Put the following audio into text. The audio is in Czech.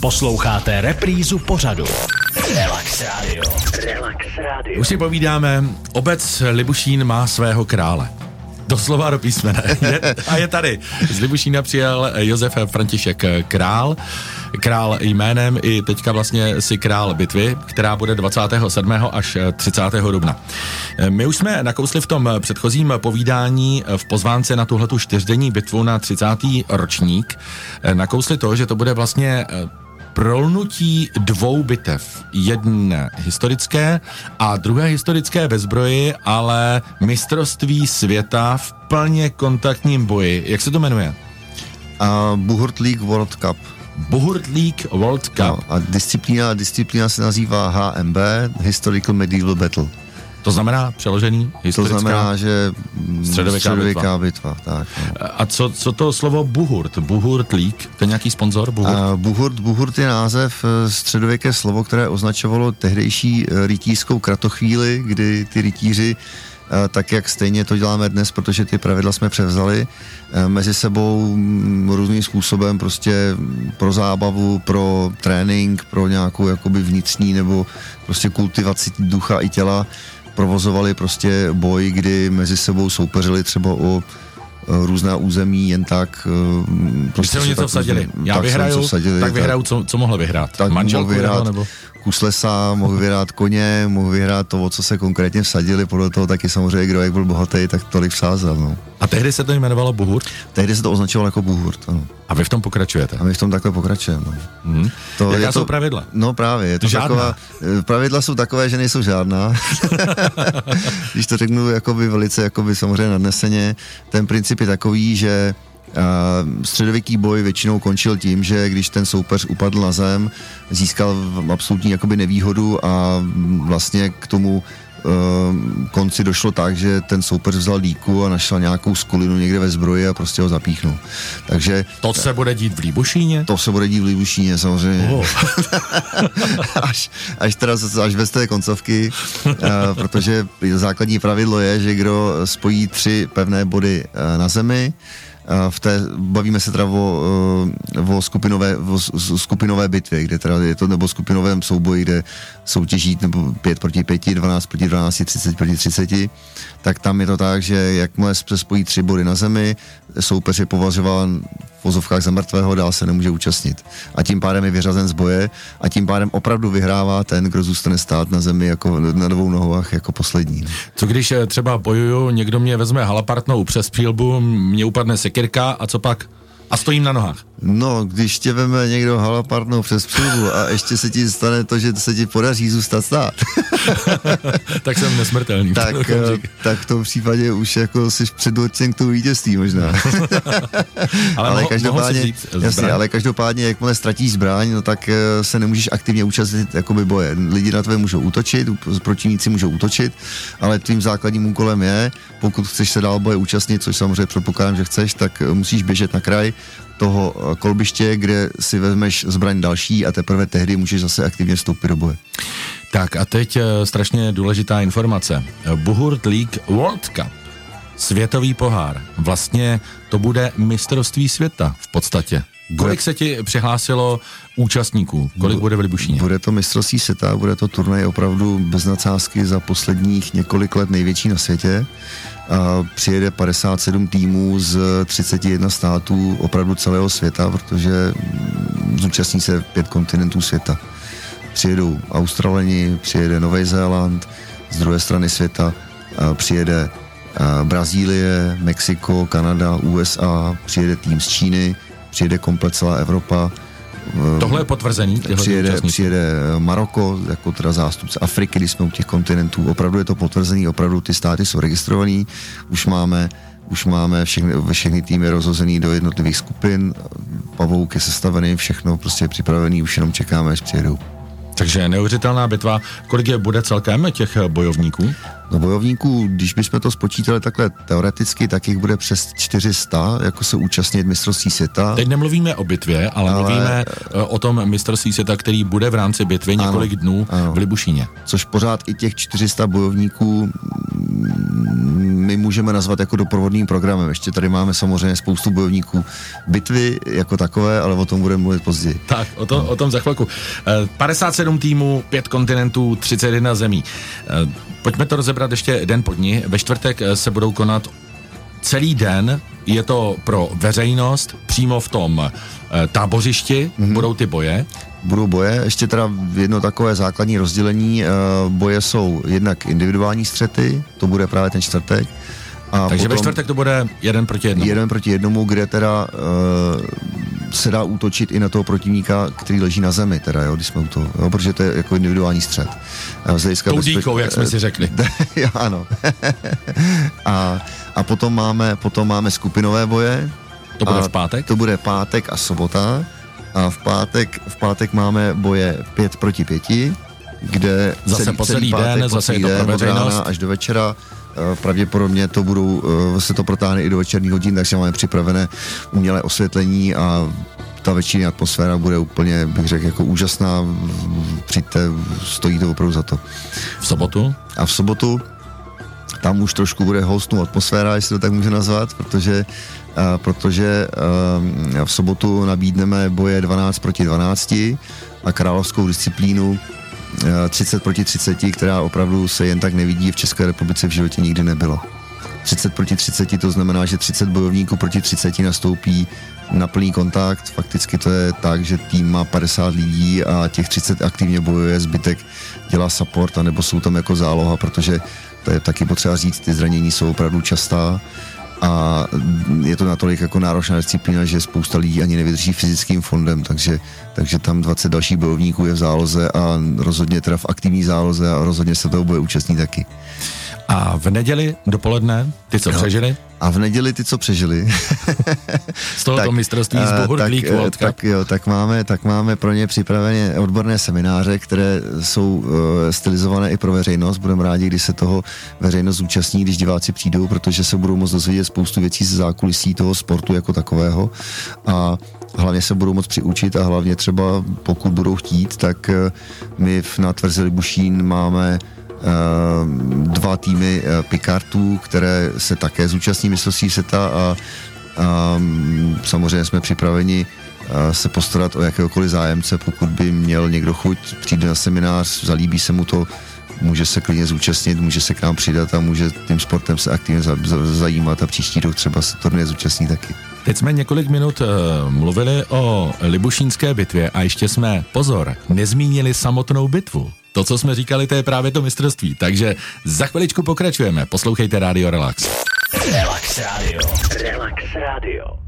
Posloucháte reprízu pořadu. Relax Radio. Relax Radio. Už si povídáme, obec Libušín má svého krále. Doslova do písmene. Je, a je tady. Z Libušína přijel Josef František Král. Král jménem i teďka vlastně si král bitvy, která bude 27. až 30. dubna. My už jsme nakousli v tom předchozím povídání v pozvánce na tuhletu čtyřdenní bitvu na 30. ročník. Nakousli to, že to bude vlastně prolnutí dvou bitev. Jedné historické a druhé historické ve zbroji, ale mistrovství světa v plně kontaktním boji. Jak se to jmenuje? Uh, Buhurt League World Cup. Buhurt League World Cup. No, a disciplína, disciplína se nazývá HMB, Historical Medieval Battle. To znamená přeložený historická... To znamená, že středověká, středověká bitva. bitva tak, no. A co, co to slovo Buhurt? Buhurt League? To je nějaký sponzor? Buhurt? A Buhurt, Buhurt je název eh, středověké slovo, které označovalo tehdejší eh, rytířskou kratochvíli, kdy ty rytíři eh, tak jak stejně to děláme dnes, protože ty pravidla jsme převzali mezi sebou mm, různým způsobem prostě pro zábavu, pro trénink, pro nějakou jakoby vnitřní nebo prostě kultivaci ducha i těla provozovali prostě boj, kdy mezi sebou soupeřili třeba o e, různá území jen tak. E, prostě Když něco vsadili. Já tak vyhraju, vsadili, tak vyhraju, co, co mohl vyhrát? Tak Manželku mohl vyhrát, nebo? kus lesa, mohl vyhrát koně, mohl vyhrát to, o co se konkrétně vsadili, podle toho taky samozřejmě, kdo jak byl bohatý, tak tolik vsázel. No. A tehdy se to jmenovalo Buhurt? Tehdy se to označovalo jako Buhurt, ano. A vy v tom pokračujete? A my v tom takhle pokračujeme. No. Hmm. To, Jaká jsou to, pravidla? No právě, je to žádná. taková, eh, pravidla jsou takové, že nejsou žádná. Když to řeknu jakoby velice jakoby samozřejmě nadneseně, ten princip je takový, že středověký boj většinou končil tím, že když ten soupeř upadl na zem, získal absolutní jakoby nevýhodu a vlastně k tomu konci došlo tak, že ten soupeř vzal díku a našel nějakou skulinu někde ve zbroji a prostě ho zapíchnul. Takže... To se bude dít v Líbušíně? To se bude dít v Líbušíně, samozřejmě. Oh. až, až teda až bez té koncovky, uh, protože základní pravidlo je, že kdo spojí tři pevné body uh, na zemi, v té, bavíme se teda o, eh, o, skupinové, o skupinové bitvě, kde teda je to, nebo skupinovém souboji, kde soutěží nebo 5 proti 5, 12 proti 12, 30 proti 30, tak tam je to tak, že jakmile se spojí tři body na zemi, soupeř je považován vozovkách za mrtvého, dál se nemůže účastnit. A tím pádem je vyřazen z boje a tím pádem opravdu vyhrává ten, kdo zůstane stát na zemi jako na dvou nohách jako poslední. Co když eh, třeba bojuju, někdo mě vezme halapartnou přes přílbu, mě upadne sekirka a co pak? A stojím na nohách. No, když tě veme někdo halapartnou přes přílbu a ještě se ti stane to, že se ti podaří zůstat stát. tak jsem nesmrtelný. tak, eh, tak v tom případě už jako jsi předurčen k tomu vítězství možná. ale, ale, každopádně, jasně, ale každopádně, jakmile ztratíš zbraň, no tak eh, se nemůžeš aktivně účastnit jakoby boje. Lidi na tebe můžou útočit, protivníci můžou útočit, ale tvým základním úkolem je, pokud chceš se dál boje účastnit, což samozřejmě předpokládám, že chceš, tak eh, musíš běžet na kraj, toho eh, kolbiště, kde si vezmeš zbraň další a teprve tehdy můžeš zase aktivně vstoupit do boje. Tak a teď eh, strašně důležitá informace. Buhurt League World Cup, světový pohár, vlastně to bude mistrovství světa v podstatě. Kolik se ti přihlásilo účastníků? Kolik bude v Libušíně? Bude to mistrovství světa, bude to turnaj opravdu bez nadsázky za posledních několik let největší na světě přijede 57 týmů z 31 států opravdu celého světa, protože zúčastní se pět kontinentů světa. Přijedou Australani, přijede Nový Zéland, z druhé strany světa přijede Brazílie, Mexiko, Kanada, USA, přijede tým z Číny, přijede komplet celá Evropa, Eh, Tohle je potvrzený? Přijede, přijede Maroko, jako teda zástupce Afriky, když jsme u těch kontinentů. Opravdu je to potvrzený, opravdu ty státy jsou registrovaný. Už máme už máme všechny, všechny týmy rozhozený do jednotlivých skupin, pavouk je sestavený, všechno prostě je připravený, už jenom čekáme, až přijedou. Takže neuvěřitelná bitva. Kolik je bude celkem těch bojovníků? No bojovníků, když bychom to spočítali takhle teoreticky, tak jich bude přes 400, jako se účastnit mistrovství světa. Teď nemluvíme o bitvě, ale, ale mluvíme eh, o tom mistrovství světa, který bude v rámci bitvy několik ano, dnů ano. v Libušíně. Což pořád i těch 400 bojovníků my můžeme nazvat jako doprovodným programem. Ještě tady máme samozřejmě spoustu bojovníků bitvy jako takové, ale o tom budeme mluvit později. Tak, o, to, o tom za chvilku. 57 týmů, 5 kontinentů, 31 zemí. Pojďme to rozebrat ještě den po dní. Ve čtvrtek se budou konat celý den je to pro veřejnost přímo v tom e, tábořišti, mm-hmm. budou ty boje. Budou boje, ještě teda jedno takové základní rozdělení, e, boje jsou jednak individuální střety, to bude právě ten čtvrtek, a Takže ve čtvrtek to bude jeden proti jednomu. Jeden proti jednomu, kde teda uh, se dá útočit i na toho protivníka, který leží na zemi, teda, jo, když jsme u toho, jo, protože to je jako individuální střed. Tou díkou, jak jsme si řekli. jo, ano. a, a potom máme, potom máme skupinové boje. To bude v pátek? To bude pátek a sobota. A v pátek, v pátek máme boje pět proti pěti, kde zase celý, po celý, celý pátek, den, zase den, od rána až do večera pravděpodobně to budou, eh, se to protáhne i do večerních hodin, takže máme připravené umělé osvětlení a ta večerní atmosféra bude úplně, bych řekl, jako úžasná. Přijďte, stojí to opravdu za to. V sobotu? A v sobotu tam už trošku bude hostnou atmosféra, jestli to tak může nazvat, protože, eh, protože v sobotu nabídneme boje 12 proti 12 a královskou disciplínu 30 proti 30, která opravdu se jen tak nevidí v České republice v životě nikdy nebylo. 30 proti 30 to znamená, že 30 bojovníků proti 30 nastoupí na plný kontakt. Fakticky to je tak, že tým má 50 lidí a těch 30 aktivně bojuje, zbytek dělá support, anebo jsou tam jako záloha, protože to je taky potřeba říct, ty zranění jsou opravdu častá a je to natolik jako náročná disciplína, že spousta lidí ani nevydrží fyzickým fondem, takže, takže tam 20 dalších bojovníků je v záloze a rozhodně teda v aktivní záloze a rozhodně se toho bude účastní taky. A v neděli dopoledne, ty co no. přežili? A v neděli ty, co přežili. z tohoto mistrovství z Bohurdlík tak, World Cup. Tak, jo, tak, máme, tak máme pro ně připravené odborné semináře, které jsou uh, stylizované i pro veřejnost. Budeme rádi, když se toho veřejnost zúčastní, když diváci přijdou, protože se budou moct dozvědět spoustu věcí ze zákulisí toho sportu jako takového. A hlavně se budou moct přiučit a hlavně třeba pokud budou chtít, tak my na Tvrze Libušín máme dva týmy eh, Picardů, které se také zúčastní mistrovství světa a, a mm, samozřejmě jsme připraveni eh, se postarat o jakéhokoliv zájemce, pokud by měl někdo chuť, přijde na seminář, zalíbí se mu to, může se klidně zúčastnit, může se k nám přidat a může tím sportem se aktivně zajímat a příští rok třeba se turné zúčastní taky. Teď jsme několik minut uh, mluvili o Libušínské bitvě a ještě jsme, pozor, nezmínili samotnou bitvu. To, co jsme říkali, to je právě to mistrovství. Takže za chviličku pokračujeme. Poslouchejte Radio Relax. Relax Radio. Relax Radio.